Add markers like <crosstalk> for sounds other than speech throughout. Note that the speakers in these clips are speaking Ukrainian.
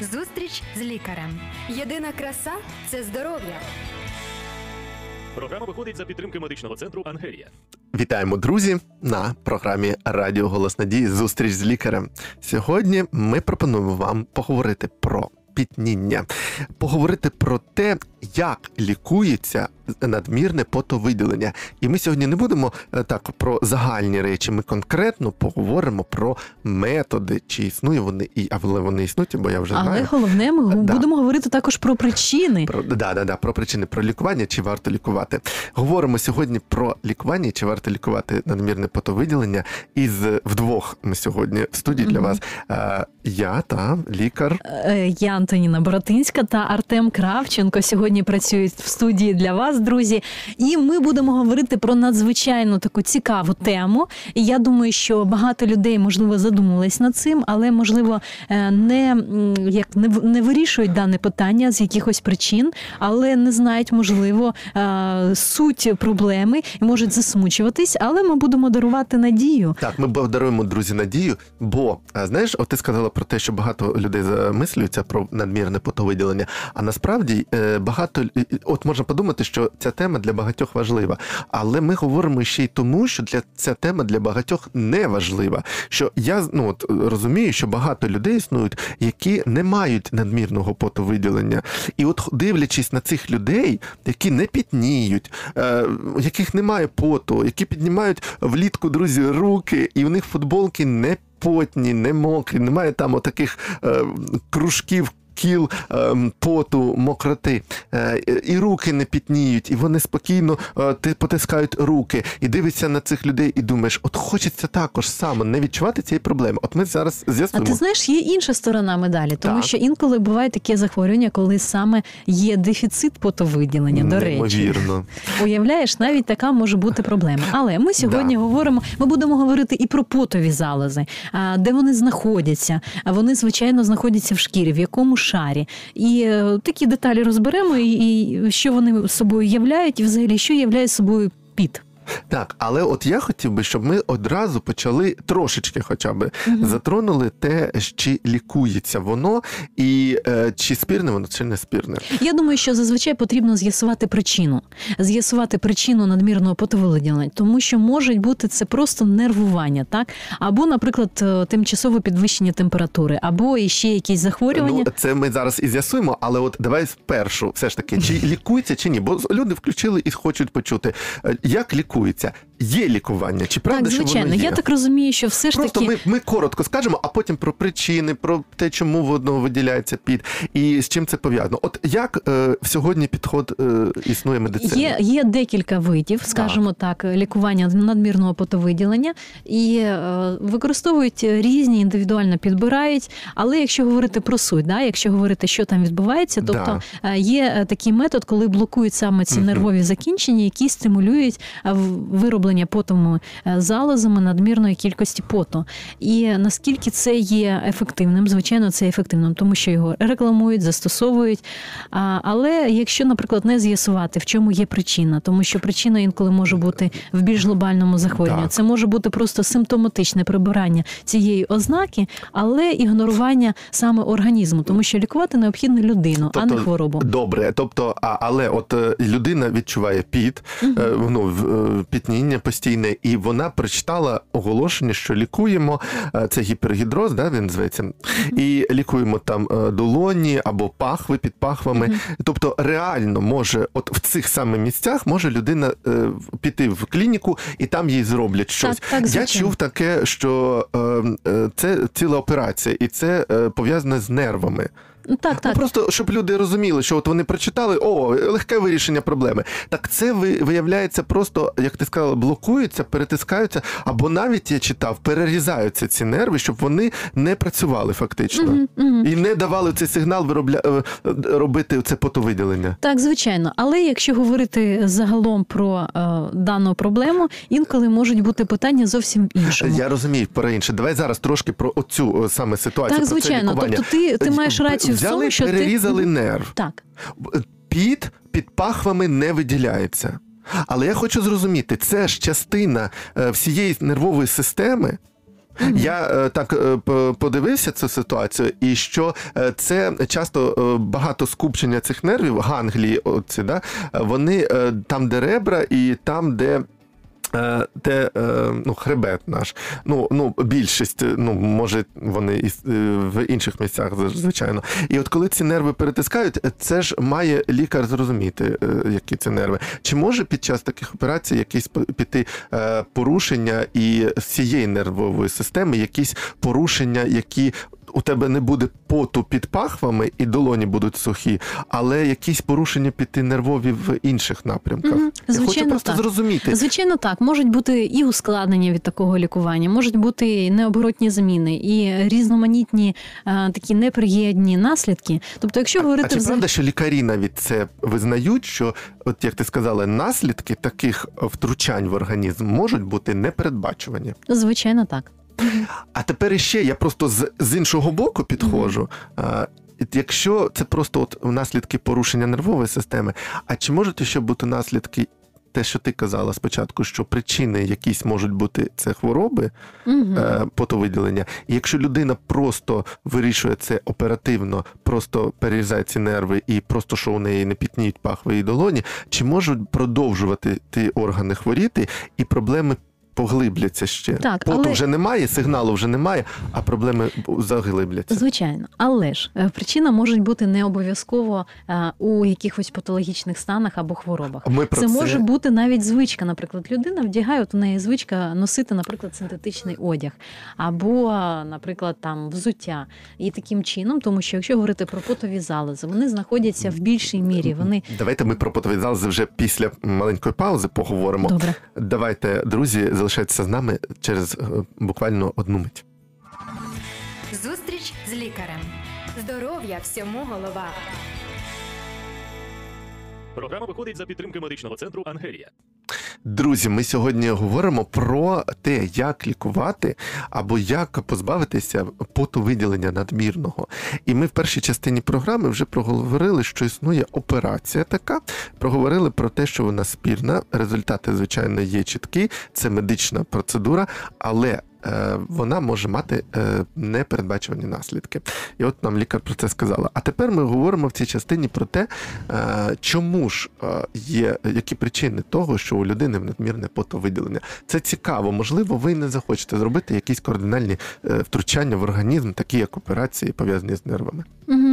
Зустріч з лікарем. Єдина краса це здоров'я. Програма виходить за підтримки медичного центру Ангелія. Вітаємо, друзі, на програмі Радіо Голос Надії Зустріч з лікарем. Сьогодні ми пропонуємо вам поговорити про пітніння, поговорити про те, як лікується надмірне потовиділення. І ми сьогодні не будемо е, так про загальні речі. Ми конкретно поговоримо про методи, чи існує вони і але вони існують, бо я вже Але знаю. головне, ми Да. будемо говорити також про причини. Про да, да, да, про причини про лікування, чи варто лікувати. Говоримо сьогодні про лікування, чи варто лікувати надмірне потовиділення. Із вдвох ми сьогодні в студії для вас. Е, я та лікар. Е, Я Антоніна Боротинська та Артем Кравченко сьогодні працюють в студії для вас, друзі. І ми будемо говорити про надзвичайно таку цікаву тему. І я думаю, що багато людей можливо задумались над цим, але можливо е, не як не не вирішують дане питання з якихось причин, але не знають, можливо, е, суть проблеми і можуть засмучуватись. Але ми будемо дарувати надію. Так, ми даруємо друзі надію, бо знаєш, от ти сказала про те, що багато людей замислюються про надмірне потовиділення. А насправді е, багато от можна подумати, що ця тема для багатьох важлива. Але ми говоримо ще й тому, що для ця тема для багатьох не важлива. Що я ну от розумію, що багато людей існують, які не мають надмірного потовиділення. І от дивлячись на цих людей, які не пітніють, е, яких немає поту, які піднімають влітку друзі руки, і у них футболки не потні, не мокрі, немає там отаких е, кружків. Кіл ем, поту, мокроти, е, і руки не пітніють, і вони спокійно е, ти потискають руки, і дивишся на цих людей, і думаєш, от хочеться також саме не відчувати цієї проблеми. От ми зараз А ти знаєш, є інша сторона медалі, тому Так. що інколи буває таке захворювання, коли саме є дефіцит потовиділення. До речі, уявляєш, навіть така може бути проблема. Але ми сьогодні Да. говоримо, ми будемо говорити і про потові залози, а, де вони знаходяться. А вони, звичайно, знаходяться в шкірі, в якому шарі. І е, такі деталі розберемо, і, і що вони собою являють, і взагалі що являє собою піт. Так, але от я хотів би, щоб ми одразу почали трошечки, хоча б Мгм. затронули те, чи лікується воно, і е, чи спірне воно, чи не спірне. Я думаю, що зазвичай потрібно з'ясувати причину, з'ясувати причину надмірного потовиділення, тому що може бути це просто нервування, так або, наприклад, е, тимчасове підвищення температури, або іще якісь захворювання. Ну, це ми зараз і з'ясуємо, але от давай спершу, все ж таки, чи <laughs> лікується, чи ні? Бо люди включили і хочуть почути, е, як лікується спілкується. Є лікування, чи правда, так, що звичайно, воно є? я так розумію, що все ж Просто таки ми, ми коротко скажемо, а потім про причини, про те, чому в одного виділяється під і з чим це пов'язано. От як е, сьогодні підход е, існує медицини? Є, є декілька видів, скажімо так, лікування надмірного потовиділення, і е, використовують різні, індивідуально підбирають. Але якщо говорити про суть, да, якщо говорити, що там відбувається, тобто е, є е, такий метод, коли блокують саме ці нервові закінчення, які стимулюють е, в- вироблення е, залозами надмірної кількості поту. І наскільки це є ефективним, звичайно, це ефективним, тому що його рекламують, застосовують. Але якщо, наприклад, не з'ясувати, в чому є причина, тому що причина інколи може бути в більш глобальному захворюванні. Це може бути просто симптоматичне прибирання цієї ознаки, але ігнорування саме організму, тому що лікувати необхідно людину, а не хворобу. Добре, тобто, а, але от е, людина відчуває піт, е, ну, в- пітніння постійне, і вона прочитала оголошення, що лікуємо е, це гіпергідроз, да, він зветься, і лікуємо там е, долоні або пахви під пахвами. Тобто, реально може, от в цих самих місцях може людина е, піти в клініку, і там їй зроблять щось. так, Я чув таке, що е, е, це ціла операція, і це е, пов'язане з нервами. Так, Ну, так. просто щоб люди розуміли, що от вони прочитали, о, легке вирішення проблеми. Так це виявляється просто, як ти сказала, блокуються, перетискаються, або навіть я читав, перерізаються ці нерви, щоб вони не працювали фактично. Мгм. І не давали цей сигнал виробля... е, е, робити це потовиділення. Так, звичайно, але якщо говорити загалом про е, дану проблему, інколи можуть бути питання зовсім іншому. Я розумію про інше. Давай зараз трошки про оцю о, саме ситуацію. Так, про це звичайно. лікування. Тобто ти, ти маєш рацію Взяли, що перерізали ти... нерв. Так. під під пахвами не виділяється. Але я хочу зрозуміти, це ж частина е, всієї нервової системи. Я е, так е, подивився цю ситуацію, і що це часто багато скупчення цих нервів, ганглії, оці, да, вони там, де ребра, і там, де. Де е, ну, хребет наш. Ну, ну, більшість, ну, може, вони і е, в інших місцях, звичайно. І от коли ці нерви перетискають, це ж має лікар зрозуміти, е, які це нерви. Чи може під час таких операцій якісь піти порушення і всієї нервової системи, якісь порушення, які у тебе не буде поту під пахвами і долоні будуть сухі, але якісь порушення піти нервові в інших напрямках. Мгм. Я хочу Звичайно, просто так. зрозуміти. Звичайно, так можуть бути і ускладнення від такого лікування, можуть бути і необоротні зміни, і різноманітні е, такі неприємні наслідки. Тобто, якщо А говорити чи взагалі- правда, що лікарі навіть це визнають, що, от як ти сказала, наслідки таких втручань в організм можуть бути непередбачувані? звичайно так. А тепер іще я просто з, з іншого боку підходжу. От Якщо це просто от наслідки порушення нервової системи, а чи можуть ще бути наслідки? Те, що ти казала спочатку, що причини якісь можуть бути це хвороби, Угу. е, потовиділення. І якщо людина просто вирішує це оперативно, просто перерізає ці нерви і просто що у неї не пітніють пахви і долоні, чи можуть продовжувати ті органи хворіти, і проблеми поглибляться ще? Так, Поту але- вже немає, сигналу вже немає, а проблеми заглибляться. Звичайно, але ж е, причина може бути не обов'язково е, у якихось патологічних станах або хворобах. Ми про Це це, може бути навіть звичка. Наприклад, людина вдягає, от у неї звичка носити, наприклад, синтетичний одяг, або, наприклад, там взуття. І таким чином, тому що якщо говорити про потові залози, вони знаходяться в більшій мірі. Вони Давайте ми про потові залози вже після маленької паузи поговоримо. добре. Давайте, друзі, залишайтеся з нами через е, буквально одну мить. Зустріч з лікарем. Здоров'я всьому голова. Програма виходить за підтримки медичного центру Ангелія. Друзі, ми сьогодні говоримо про те, як лікувати або як позбавитися потовиділення надмірного. І ми в першій частині програми вже проговорили, що існує операція така. Проговорили про те, що вона спірна. Результати, звичайно, є чіткі. Це медична процедура, але. Е, Вона може мати е, непередбачувані наслідки. І от нам лікар про це сказала. А тепер ми говоримо в цій частині про те, е, чому ж є які причини того, що у людини надмірне потовиділення. Це цікаво. Можливо, ви не захочете зробити якісь кардинальні втручання в організм, такі як операції, пов'язані з нервами.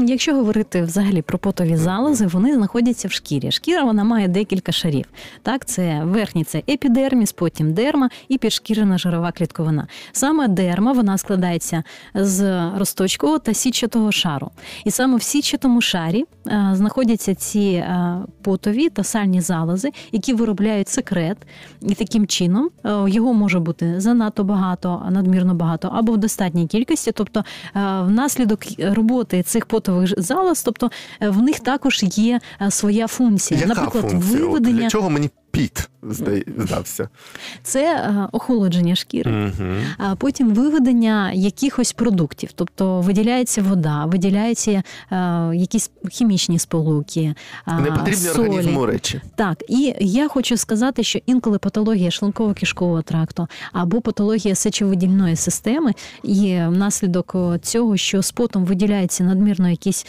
Якщо говорити взагалі про потові залози, вони знаходяться в шкірі. Шкіра вона має декілька шарів. Так, це верхній це епідерміс, потім дерма і підшкірена жирова клітковина. Саме дерма вона складається з розточкового та січатого шару. І саме в січатому шарі е, знаходяться ці е, потові та сальні залози, які виробляють секрет, і таким чином е, його може бути занадто багато, надмірно багато або в достатній кількості. Тобто, внаслідок роботи цих потових залоз, тобто в них також є своя функція. Яка Наприклад, функція? От виведення Для чого мені піт здався? це е, охолодження шкіри. А потім виведення якихось продуктів, тобто виділяється вода, виділяються е, якісь хімічні сполуки, е, Не потрібні солі. організму речі. Так, і я хочу сказати, що інколи патологія шлунково-кишкового тракту або патологія сечовидільної системи, і внаслідок цього, що з потом виділяються надмірно якісь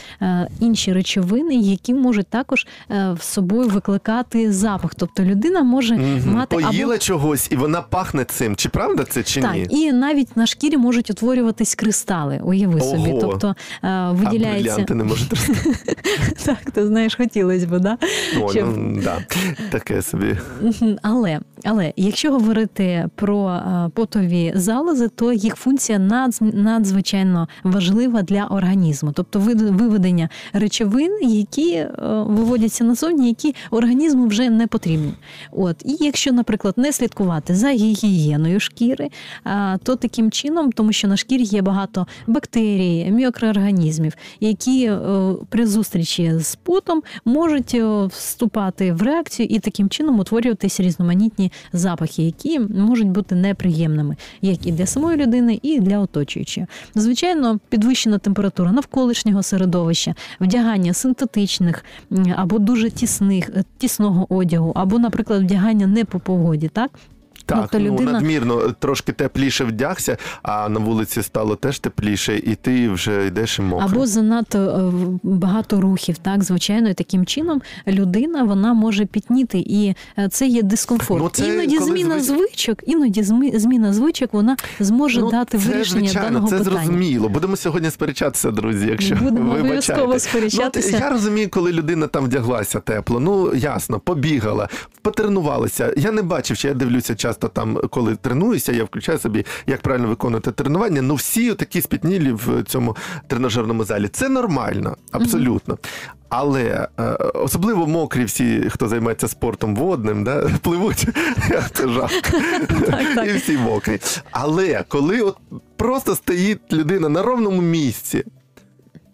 інші речовини, які можуть також в собою викликати запах. Тобто людина може Мгм. мати Поїла або чогось, і вона пахне цим. Чи правда це, чи так, ні? і навіть на шкірі можуть утворюватись кристали. Уяви Ого. собі. Тобто е, А виділяється а не можуть рости. <laughs> так, ти знаєш, хотілося б, да? О, Щоб- ну, да. Таке собі. Але, але якщо говорити про е, потові залози, то їх функція надз- надзвичайно важлива для організму, тобто виведення речовин, які е, виводяться назовні, які організму вже не потрібні. От і якщо, наприклад, не слідкувати за гігієною шкіри, то таким чином, тому що на шкірі є багато бактерій, мікроорганізмів, які е, при зустрічі з потом можуть е, вступати в реакцію і таким чином утворюватися різноманітні запахи, які можуть бути неприємними, як і для самої людини, і для оточуючої. Звичайно, підвищена температура навколишнього середовища, вдягання синтетичних або дуже тісних, е, тісного одягу, або, наприклад, вдягання не по погоді, так. Так, ну, людина- надмірно трошки тепліше вдягся, а на вулиці стало теж тепліше, і ти вже йдеш і мокрий. Або занадто е, багато рухів, так звичайно, і таким чином людина вона може пітніти, і е, це є дискомфорт. Ну, це іноді зміна звич- звичок, іноді зміна звичок вона зможе дати Ну, це, вирішення звичайно, даного це питання. зрозуміло. Будемо сьогодні сперечатися, друзі. Якщо Будемо обов'язково сперечатися. Ну, я розумію, коли людина там вдяглася тепло. Ну ясно, побігала, потренувалася. Я не бачив, що я дивлюся часто там, коли тренуюся, я включаю собі, як правильно виконувати тренування. Ну всі такі спітнілі в цьому тренажерному залі. Це нормально, абсолютно. Але е, особливо мокрі всі, хто займається спортом водним, да, <laughs> пливуть. Це жах. <laughs> І всі мокрі. Але коли от просто стоїть людина на ровному місці.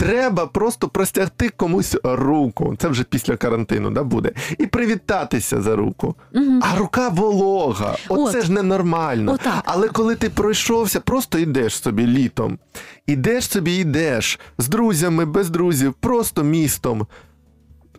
Треба просто простягти комусь руку. Це вже після карантину да, буде. І привітатися за руку. Мгм. А рука волога. Оце От. ж ненормально. Отак. Але коли ти пройшовся, просто йдеш собі літом. Ідеш собі, йдеш з друзями, без друзів, просто містом,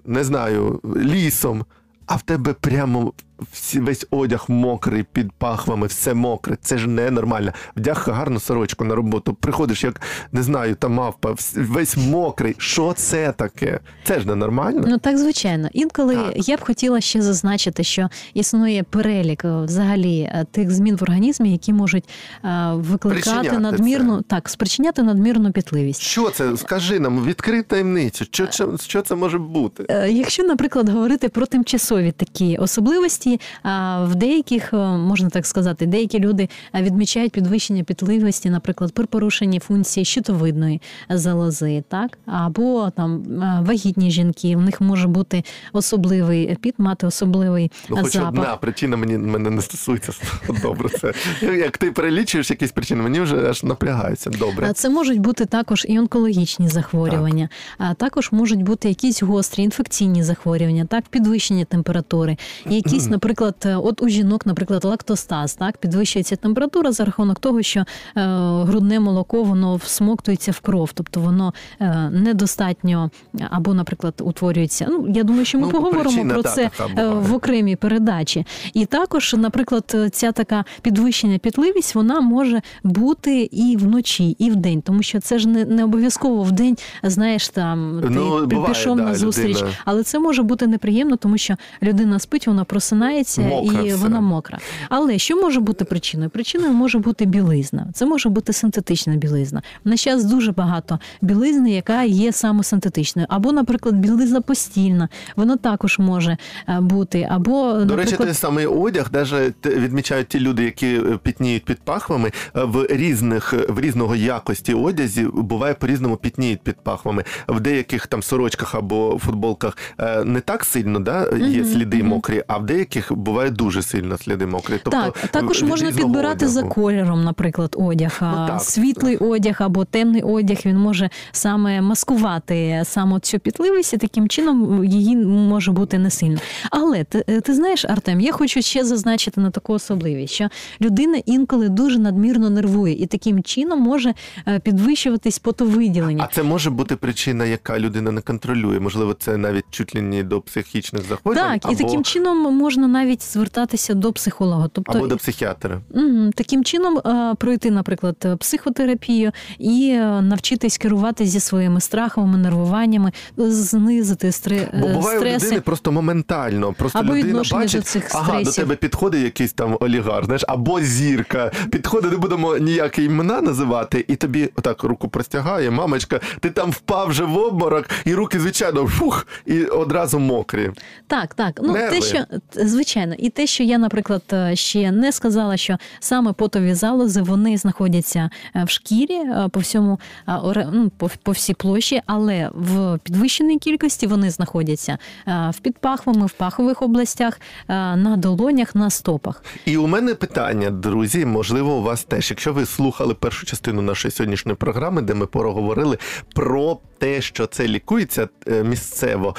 не знаю, лісом. А в тебе прямо всі, весь одяг мокрий під пахвами, все мокре. Це ж ненормально. Вдяг гарну сорочку на роботу. Приходиш, як не знаю, та мавпа, весь мокрий. Що це таке? Це ж ненормально. Ну так звичайно. Інколи Так. я б хотіла ще зазначити, що існує перелік е, взагалі е, тих змін в організмі, які можуть е, викликати Причиняти надмірну так, спричиняти надмірну пітливість. Що це? Скажи нам, відкрий таємницю. Що, що, що це може бути? Якщо, наприклад, говорити про тимчасові такі особливості, а, в деяких, е, можна так сказати, деякі люди е, відмічають підвищення пітливості, наприклад, при порушенні функції щитовидної залози, так або там е, вагітні жінки, в них може бути особливий піт, мати особливий Ну, хоч запах. одна причина мені мене не стосується. <laughs> Добре, це як ти перелічуєш якісь причини, мені вже аж напрягається. Добре. Це можуть бути також і онкологічні захворювання, а також можуть бути якісь гострі інфекційні захворювання, так, підвищення температури. Якісь, <clears throat> наприклад, е, от у жінок, наприклад, лактостаз, так, підвищується температура за рахунок того, що е, грудне молоко воно всмоктується в кров, тобто воно е, недостатньо або, наприклад, утворюється. Ну, я думаю, що ми Ну, поговоримо причина, про та, це е, в окремій передачі. І також, наприклад, ця така підвищена пітливість, вона може бути і вночі, і вдень, тому що це ж не, не обов'язково вдень, знаєш, там ти Ну, буває, пішов да, на зустріч, людина- але це може бути неприємно, тому що людина спить, вона просинається Мокра і все. вона мокра. Але що може бути причиною? Причиною може бути білизна. Це може бути синтетична білизна. На час дуже багато білизни, яка є саме синтетичною, або, наприклад, білизна постільна, вона також може е, бути, або До речі, той самий одяг, те- відмічають ті люди, які е, пітніють під пахвами, е, в різних в різного якості одязі буває по-різному пітніють під пахвами. В деяких там сорочках або футболках не так сильно да, є Мгм, сліди мокрі, а в деяких буває дуже сильно сліди мокрі. Тобто, так, також можна підбирати за кольором, наприклад, одяг. Ну, так. Світлий одяг або темний одяг він може саме маскувати саме цю пітливість, і таким чином її може бути не сильно. Але ти, ти знаєш, Артем, я хочу ще зазначити на таку особливість, що людина інколи дуже надмірно нервує, і таким чином може е, підвищуватись потовиділення. А це може бути причина, яка людина не контролює. Можливо, це навіть чуть ли не до психічних захворювань. Так, і таким чином можна навіть звертатися до психолога. Тобто або до психіатра. Таким чином е, пройти, наприклад, е, психотерапію і е, навчитись керувати зі своїми страхами, нервуваннями, знизити стре- Бо буває у людини просто моментально. Просто Або людина бачить, до цих ага, до тебе підходить якийсь там олігарх, знаєш, або зірка. Підходить, не будемо ніякі імена називати, і тобі отак руку простягає, мамочка, ти там впав вже в обморок, і руки, звичайно, фух, і одразу мокрі. Так, так. Ну Нерви. те, що звичайно, і те, що я, наприклад, е, ще не сказала, що саме потові залози вони знаходяться е, в шкірі е, по всьому ну, по, всій площі, але в підвищеній кількості вони знаходяться в підпахвами, в пахових областях, на долонях, на стопах. І у мене питання, друзі, можливо, у вас теж. Якщо ви слухали першу частину нашої сьогоднішньої програми, де ми поговорили про те, що це лікується місцево,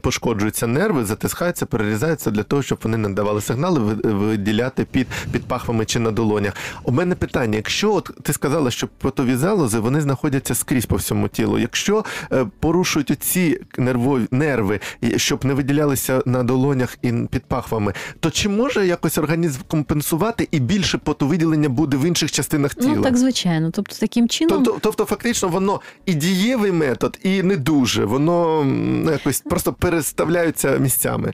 пошкоджуються нерви, затискаються, перерізаються для того, щоб вони надавали сигнали виділяти під, під пахвами чи на долонях. У мене питання: якщо от ти сказала, що потові залози вони знаходяться скрізь по всьому тілу, якщо е, порушують оці нервові нерви, щоб не виділялися на долонях і під пахвами, то чи може якось організм компенсувати і більше потовиділення буде в інших частинах тіла? Ну так звичайно. Тобто таким чином. Тобто, тобто, фактично, воно і дієвий метод, і не дуже. Воно м, якось просто переставляються місцями.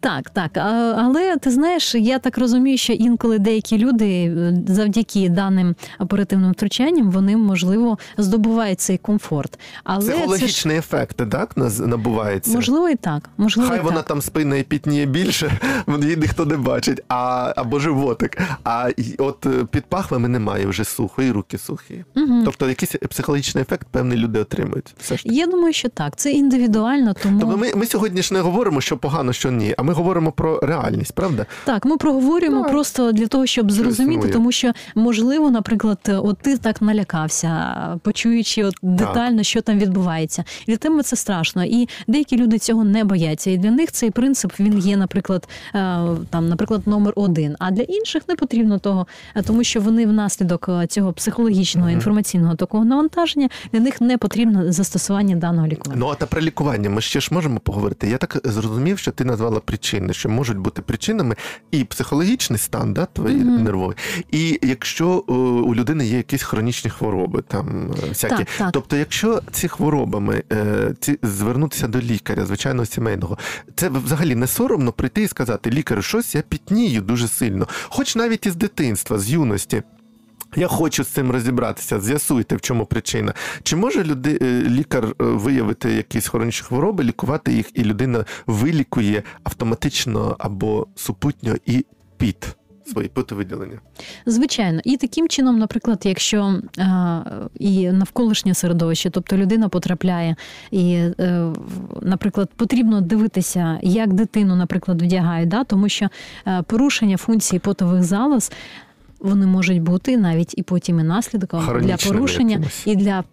Так, так. Але ти знаєш, я так розумію, що інколи деякі люди е, завдяки даним оперативним втручанням вони можливо здобувають цей комфорт. Але це ж Психологічний ефект, так, набувається. можливо і так. Можливо, Хай і вона так. там спина і пітніє більше, <laughs> її ніхто не бачить, а, або животик. А от е, під пахвами немає вже сухо, і руки сухі. Мгм. Тобто якийсь психологічний ефект певні люди отримують. Все ж. Я думаю, що так. Це індивідуально, тому Тобто ми, ми сьогодні ж не говоримо, що погано, що ні, а ми говоримо про реальність, правда? Так, ми проговорюємо Так. просто для того, щоб зрозуміти, існує. тому що можливо, наприклад, от ти так налякався, почуючи от детально, що там відбувається. Для тебе це страшно. І деякі люди цього не бояться. І для них цей принцип він є, наприклад, е, там, наприклад, номер один. А для інших не потрібно того, е, тому що вони внаслідок е, цього психологічного інформаційного такого навантаження для них не потрібно застосування даного лікування. Ну а та про лікування ми ще ж можемо поговорити. Я так зрозумів, що ти назвала причини, що можуть бути причинами і психологічний стан, да, твої Мгм. нервовий, і якщо е, у людини є якісь хронічні хвороби, там е, всякі. Так, так. Тобто, якщо ці хворобами е, ці звернутися до лікаря, звичайно, сімейного, це взагалі не соромно прийти і сказати лікарю, щось я пітнію дуже сильно, хоч навіть із дитинства, з юності. Я хочу з цим розібратися. З'ясуйте, в чому причина. Чи може люди, е, лікар е, виявити якісь хронічні хвороби, лікувати їх, і людина вилікує автоматично або супутньо і під свої потовиділення? Звичайно, і таким чином, наприклад, якщо е, і навколишнє середовище, тобто людина потрапляє, і, е, наприклад, потрібно дивитися, як дитину, наприклад, вдягають, да? тому що е, порушення функції потових залоз. Вони можуть бути навіть і потім і наслідком для порушення якимись. і для,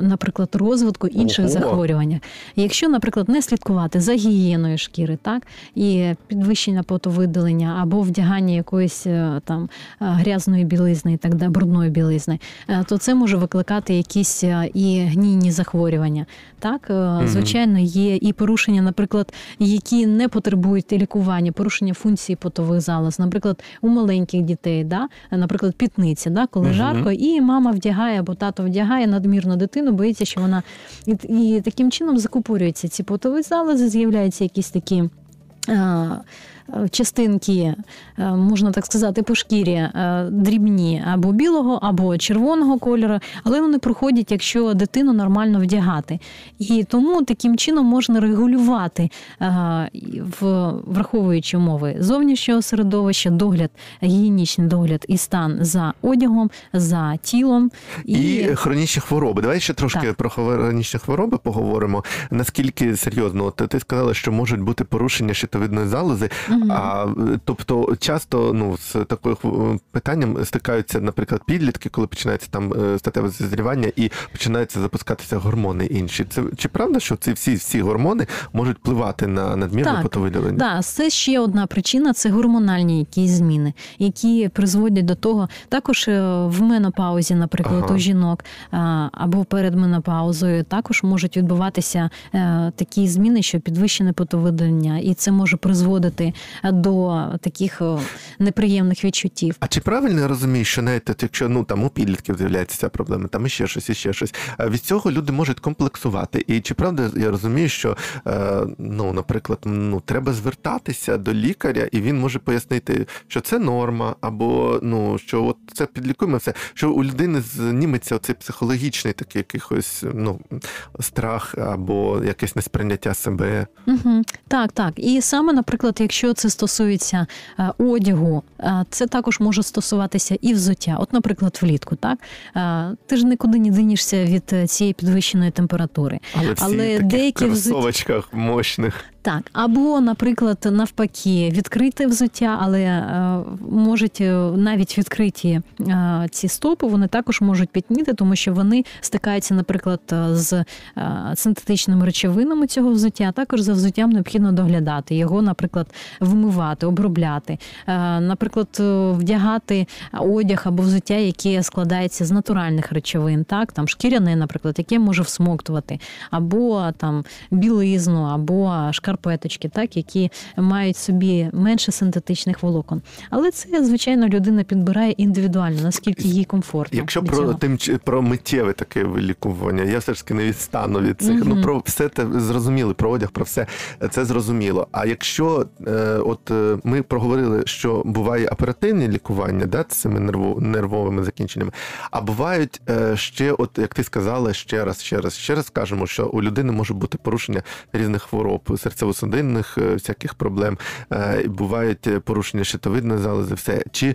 наприклад, розвитку інших Ого. захворювань. Якщо, наприклад, не слідкувати за гігієною шкіри, так і підвищення потовидалення або вдягання якоїсь е, там е, грязної білизни і так далі, брудної білизни, е, то це може викликати якісь і гнійні захворювання. Так, звичайно, є і порушення, наприклад, які не потребують лікування, порушення функції потових залоз, наприклад, у маленьких дітей, да? Наприклад, пітниці, да? коли Мгм. жарко, і мама вдягає або тато вдягає надмірно дитину, боїться, що вона і, і таким чином закупорюються ці потові залози, з'являються якісь такі. е, Частинки, е, можна так сказати, по шкірі е, дрібні або білого, або червоного кольору, але вони проходять, якщо дитину нормально вдягати. І тому таким чином можна регулювати, е, в- враховуючи умови зовнішнього середовища, догляд, гігієнічний догляд і стан за одягом, за тілом. І, хронічні хвороби. Давай ще трошки Так. про хронічні хвороби поговоримо. Наскільки серйозно? От ти сказала, що можуть бути порушення щитовидної залози. А тобто, часто ну з таким е, питанням стикаються, наприклад, підлітки, коли починається там е, статеве зазрівання і починаються запускатися гормони інші. Це чи правда, що ці всі всі гормони можуть впливати на надмірне Так. потовиділення? Да, це ще одна причина це гормональні якісь зміни, які призводять до того, також е, в менопаузі, наприклад, Ага. у жінок або перед менопаузою, також можуть відбуватися такі зміни, що підвищене потовиділення, і це може призводити до таких е, неприємних відчуттів. А чи правильно я розумію, що навіть якщо ну там у підлітків з'являється ця проблема, там іще щось, іще щось, е, від цього люди можуть комплексувати. І чи правда я розумію, що е, ну, наприклад, ну треба звертатися до лікаря, і він може пояснити, що це норма, або ну що от це підлікуємо все, що у людини зніметься оцей психологічний такий якихось ну страх або якесь несприйняття себе. Угу. Так, так. І саме, наприклад, якщо це стосується е, одягу, е, це також може стосуватися і взуття. От, наприклад, влітку, так Е, ти ж нікуди не динішся від цієї підвищеної температури. Але Але в деякі взут- кросовочках мощних. Так, або, наприклад, навпаки, відкрите взуття, але е, можуть е, навіть відкриті е, ці стопи, вони також можуть пітніти, тому що вони стикаються, наприклад, з синтетичними речовинами цього взуття. Також за взуттям необхідно доглядати його, наприклад, вмивати, обробляти, наприклад, вдягати одяг або взуття, яке складається з натуральних речовин, так там шкіряне, наприклад, яке може всмоктувати, або там білизну, або шкарпеточки, так які мають собі менше синтетичних волокон. Але це, звичайно, людина підбирає індивідуально, наскільки їй комфортно. Якщо про цього. тим про миттєве таке лікування, я все ж таки не відстану від цих. Мгм. Ну про все те зрозуміли, про одяг, про все це зрозуміло. А якщо е, от е, ми проговорили, що буває оперативне лікування, да, цими нерво, нервовими закінченнями, а бувають е, ще, от як ти сказала, ще раз, ще раз, ще раз скажемо, що у людини може бути порушення різних хвороб, серцево-судинних е, всяких проблем, е, бувають е, порушення щитовидної залози, все. Чи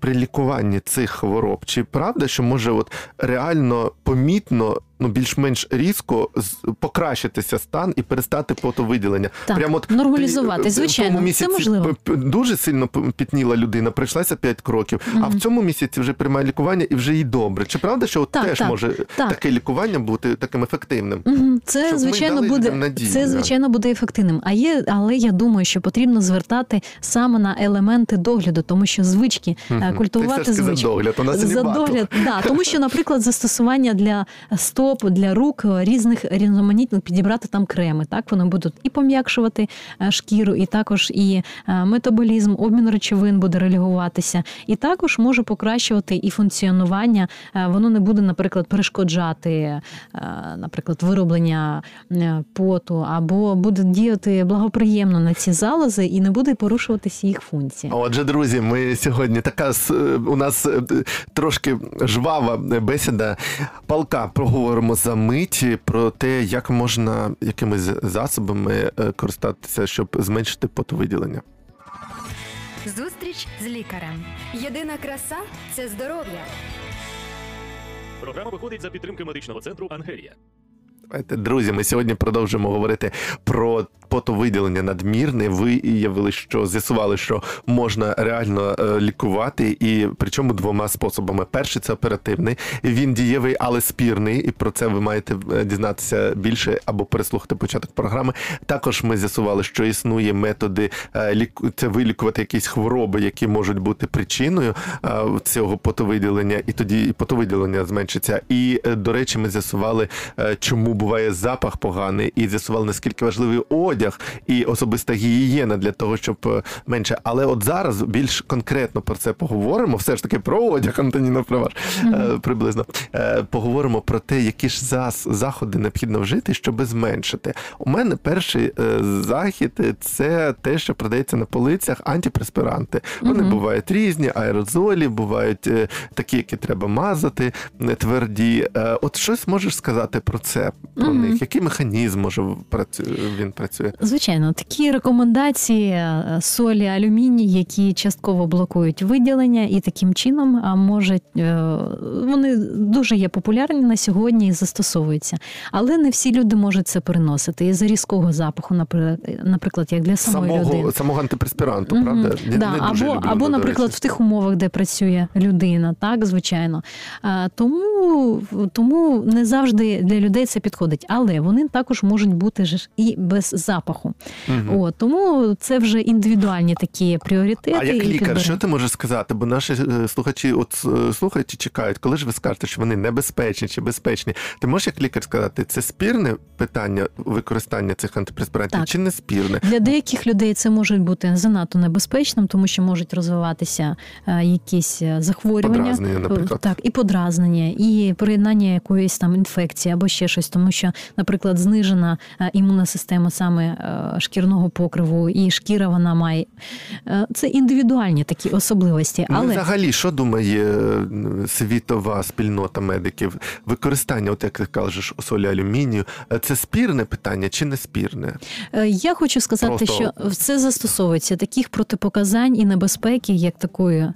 при лікуванні цих хвороб, чи правда, що може от реально помітно, ну більш-менш різко покращитися стан і перестати потовиділення? Так, Прямо от нормалізувати, ти, е, звичайно, в це можливо. дуже сильно пітніла людина, пройшлася 5 кроків, а в цьому місяці вже приймає лікування і вже їй добре. Чи правда, що от Так, теж так, може так. таке лікування бути таким ефективним? Мгм. Це Щоб звичайно буде надію, це звичайно буде ефективним. А є, але я думаю, що потрібно звертати саме на елементи догляду, тому що звички Мгм. культувати звички. за догляд, у нас за догляд, да, тому що, наприклад, застосування для стоп, для рук е, різних різноманітних підібрати там креми. Так вони будуть і пом'якшувати е, шкіру, і також і е, метаболізм, обмін речовин буде регулюватися, і також може покращувати і функціонування. Воно не буде, наприклад, перешкоджати, наприклад, вироблення поту, або буде діяти благоприємно на ці залози і не буде порушуватися їх функція. Отже, друзі, ми сьогодні така у нас трошки жвава бесіда. Палка проговоримо за миті про те, як можна якимись засобами е, користатися, щоб зменшити потовиділення. Зустріч з лікарем. Єдина краса це здоров'я. Програма виходить за підтримки медичного центру Ангелія. Друзі, ми сьогодні продовжимо говорити про потовиділення надмірне. Виявили, що з'ясували, що можна реально е, лікувати, і причому двома способами. Перший це оперативний, він дієвий, але спірний, і про це ви маєте е, дізнатися більше або переслухати початок програми. Також ми з'ясували, що існує методи е, це вилікувати якісь хвороби, які можуть бути причиною цього потовиділення, і тоді потовиділення зменшиться. І до речі, ми з'ясували, е, буває запах поганий, і з'ясували наскільки важливий одяг і особиста гігієна для того, щоб е, менше. Але от зараз більш конкретно про це поговоримо. Все ж таки про одяг, Антоніна Праваш, е, приблизно Е, поговоримо про те, які ж зас заходи необхідно вжити, щоб зменшити. У мене перший захід це те, що продається на полицях антипреспіранти. Вони Мгм. бувають різні, аерозолі, бувають такі, які треба мазати, не тверді. От щось можеш сказати про це, про Мгм. них? Який механізм може він працює? Звичайно, такі рекомендації е, солі, алюміній, які частково блокують виділення, і таким чином можуть е, вони дуже є популярні на сьогодні і застосовуються. Але не всі люди можуть це переносити. І за різкого запаху, наприклад, як для самої людини. Самого, самого антипреспіранту, Мгм. правда? Да, не дуже або, люблю, або, наприклад, в тих умовах, де працює людина, так, звичайно. А, Тому, тому не завжди для людей це підходить. Але вони також можуть бути ж і без запаху. Мгм. От, тому це вже індивідуальні такі пріоритети. А як лікар, що ти можеш сказати? Бо наші е, слухачі от е, слухають чекають, коли ж ви скажете, що вони небезпечні чи безпечні. Ти можеш як лікар сказати, це спірне питання використання цих антипреспірантів Так. чи не спірне? Для деяких людей це може бути занадто небезпечним, тому що можуть розвиватися е, якісь захворювання, Подразнення, наприклад. так, і подразнення, і приєднання якоїсь там інфекції або ще щось, тому що, наприклад, знижена е, імунна система саме е, шкірного покриву, і шкіра вона має е, це індивідуальні такі особливості. Ну, Але взагалі, що думає світова спільнота медиків? Використання, от як ти кажеш, солі алюмінію, це спірне питання чи не спірне? Я хочу сказати, Просто- що це застосовується таких протипоказань і небезпеки, як такої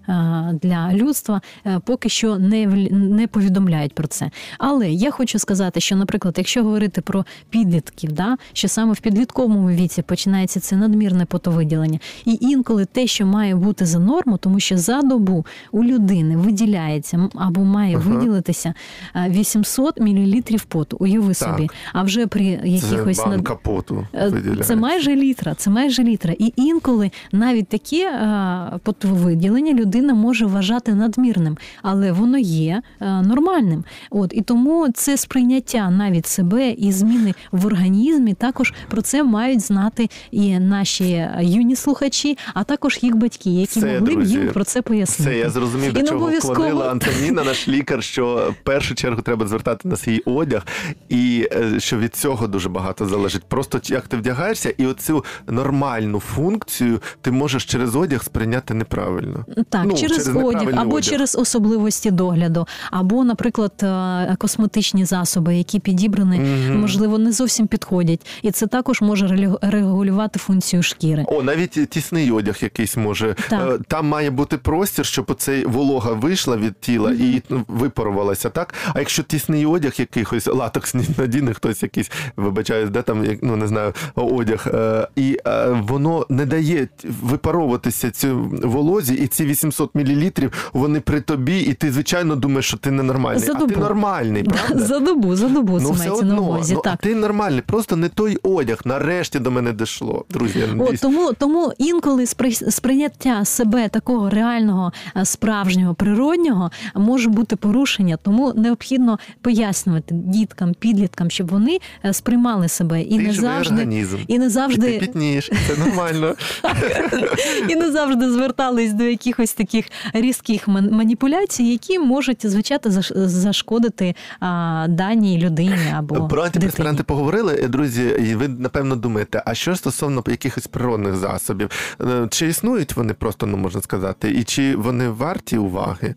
для людства, поки що не не повідомляють про це. Але я хочу сказати, що, наприклад, От якщо говорити про підлітків, да, що саме в підлітковому віці починається це надмірне потовиділення, і інколи те, що має бути за норму, тому що за добу у людини виділяється або має Ага. виділитися а, 800 мл поту. Уяви Так. собі. А вже при якихось Це над- банка поту Е, виділяється. Це майже літра, це майже літра. І інколи навіть таке е, потовиділення людина може вважати надмірним, але воно є е, нормальним. От і тому це сприйняття навіть себе і зміни в організмі. Також про це мають знати і наші юні слухачі, а також їх батьки, які Все, могли б їм про це пояснити. Це я зрозумів, до не чого обов'язково- вклонила <laughs> Антоніна, наш лікар, що в першу чергу треба звертати на свій одяг, і е, що від цього дуже багато залежить. Просто як ти вдягаєшся, і оцю нормальну функцію ти можеш через одяг сприйняти неправильно. Так, Ну, через, через одяг, або одяг. через особливості догляду, або, наприклад, е, косметичні засоби, які підібрані, Мгм. можливо, не зовсім підходять, і це також може регулювати функцію шкіри. О, навіть тісний одяг якийсь може. Так. Е, Там має бути простір, щоб оцей волога вийшла від тіла і ну, випарувалася, так? А якщо тісний одяг якихось, латексний надійний, хтось якийсь, вибачаюсь, де там, ну не знаю, одяг, е, і е, воно не дає випаровуватися цю волозі, і ці 800 мл, вони при тобі, і ти, звичайно, думаєш, що ти ненормальний. За а ти нормальний, <laughs> правда? За добу, за добу це Ну, все мається на увазі. ну, так. ти нормальний, просто не той одяг. Нарешті до мене дійшло. Друзі, я От, тому, тому інколи спри- сприйняття себе такого реального, справжнього, природнього може бути порушення. Тому необхідно пояснювати діткам, підліткам, щоб вони е, сприймали себе і Ти не завжди організм. і не І ти завжди пітнієш, це нормально. <laughs> і не завжди звертались до якихось таких різких ман- маніпуляцій, які можуть звичайно заш- зашкодити а, даній людині або Про дитині. антипреспиранти поговорили, друзі, і ви напевно думаєте, а що стосовно якихось природних засобів? Е, Чи існують вони просто, ну можна сказати, і чи вони варті уваги?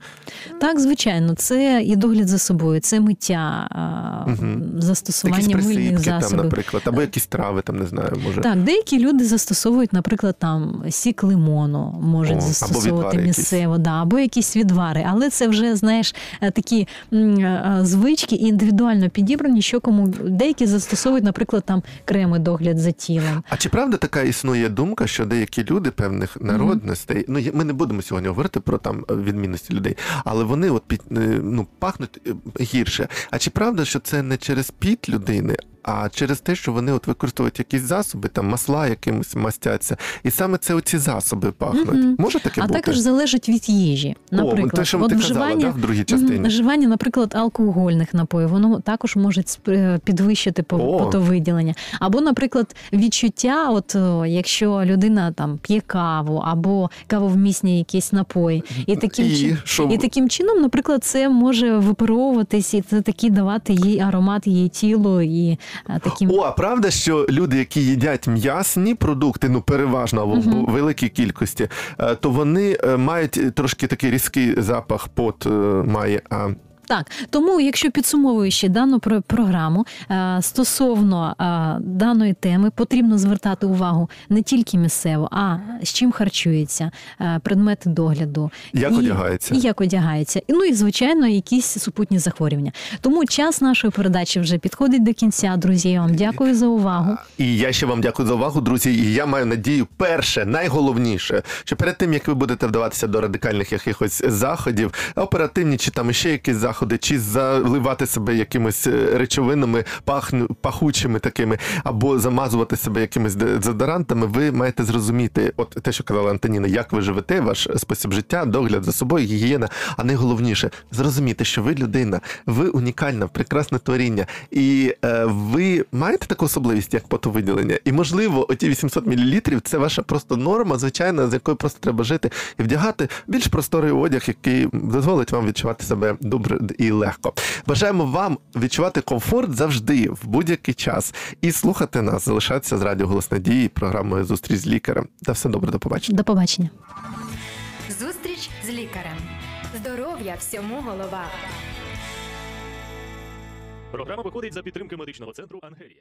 Так, звичайно, це і догляд за собою, це миття, Мгм. застосування Якісь мильних присипки там, наприклад, або якісь трави, там не знаю, може. Так, деякі люди застосовують, наприклад, там сік лимону, можуть О, або застосовувати відвари якісь. місцево, да, або якісь відвари. Але це вже, знаєш, е, такі е, звички індивідуально підібрані, що кому деякі застосовують, наприклад, там креми догляд за тілом. А чи правда така існує думка, що деякі люди певних народностей, ну є- ми не будемо сьогодні говорити про там е, відмінності людей, але вони от під е, ну пахнуть е, гірше. А чи правда, що це не через піт людини? А через те, що вони от використовують якісь засоби, там масла якимось мастяться, і саме це оці засоби пахнуть. Мгм. Може таке а бути? також залежить від їжі. Наприклад, те, що От ти казала, да, в другій частині. Вживання, наприклад, алкогольних напоїв, воно також може спри- підвищити потовиділення. Або, наприклад, відчуття, от якщо людина там п'є каву або кавовмісні якісь напої, і таким І чин- що? і таким чином, наприклад, це може випаровуватись, і це такі давати їй аромат її тілу і а, таким. О, а правда, що люди, які їдять м'ясні продукти, ну переважно в великій кількості, е, то вони е, мають трошки такий різкий запах пот е, має. А Так, тому, якщо підсумовуючи дану про- програму е, стосовно е, даної теми, потрібно звертати увагу не тільки місцево, а з чим харчується, е, предмети догляду, Як і, одягається. і як одягається, ну і звичайно, якісь супутні захворювання. Тому час нашої передачі вже підходить до кінця. Друзі, я вам дякую за увагу. І я ще вам дякую за увагу, друзі. І я маю надію, перше, найголовніше, що перед тим як ви будете вдаватися до радикальних якихось заходів, оперативні чи там ще якісь заходи, чи заливати себе якимись е, речовинами пахну, пахучими такими, або замазувати себе якимись дезодорантами, ви маєте зрозуміти, от те, що казала Антоніна, як ви живете, ваш спосіб життя, догляд за собою, гігієна. А найголовніше зрозуміти, що ви людина, ви унікальна, прекрасне творіння, і е, ви маєте таку особливість, як потовиділення. І можливо, оті 800 мл – це ваша просто норма, звичайна, з якою просто треба жити і вдягати більш просторий одяг, який дозволить вам відчувати себе добре і легко. Бажаємо вам відчувати комфорт завжди, в будь-який час, і слухати нас, залишатися з радіо «Голос Надії, програмою Зустріч з лікарем. Та все добре, до побачення. До побачення. Зустріч з лікарем. Здоров'я всьому голова. Програма виходить за підтримки медичного центру Ангелія.